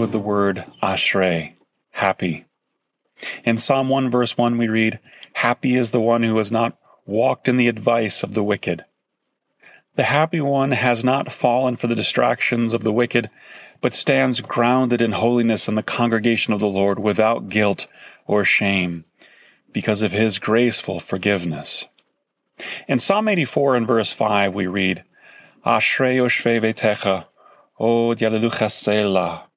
With the word ashrei, happy. In Psalm 1 verse 1 we read, Happy is the one who has not walked in the advice of the wicked. The happy one has not fallen for the distractions of the wicked, but stands grounded in holiness in the congregation of the Lord without guilt or shame, because of his graceful forgiveness. In Psalm 84 and verse 5 we read, Ashrei yoshvei vetecha, od yalelucha selah.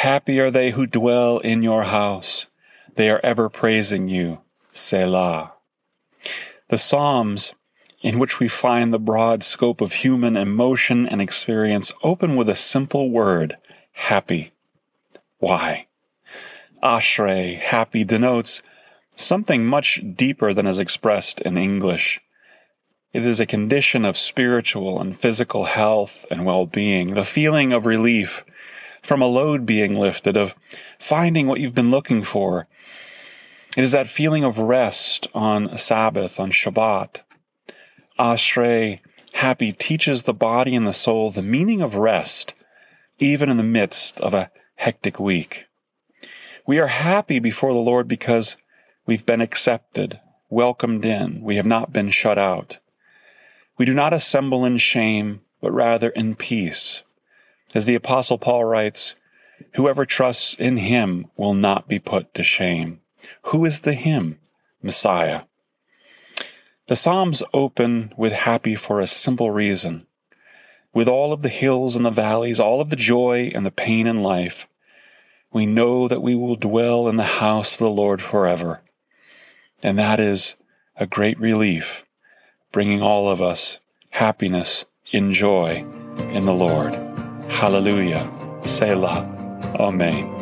Happy are they who dwell in your house. They are ever praising you. Selah. The Psalms, in which we find the broad scope of human emotion and experience, open with a simple word happy. Why? Ashrei, happy, denotes something much deeper than is expressed in English. It is a condition of spiritual and physical health and well being, the feeling of relief from a load being lifted, of finding what you've been looking for. It is that feeling of rest on Sabbath, on Shabbat. Ashrei, happy, teaches the body and the soul the meaning of rest, even in the midst of a hectic week. We are happy before the Lord because we've been accepted, welcomed in, we have not been shut out. We do not assemble in shame, but rather in peace. As the Apostle Paul writes, Whoever trusts in him will not be put to shame. Who is the him? Messiah. The Psalms open with happy for a simple reason. With all of the hills and the valleys, all of the joy and the pain in life, we know that we will dwell in the house of the Lord forever. And that is a great relief, bringing all of us happiness in joy in the Lord. Hallelujah. Selah. Amen.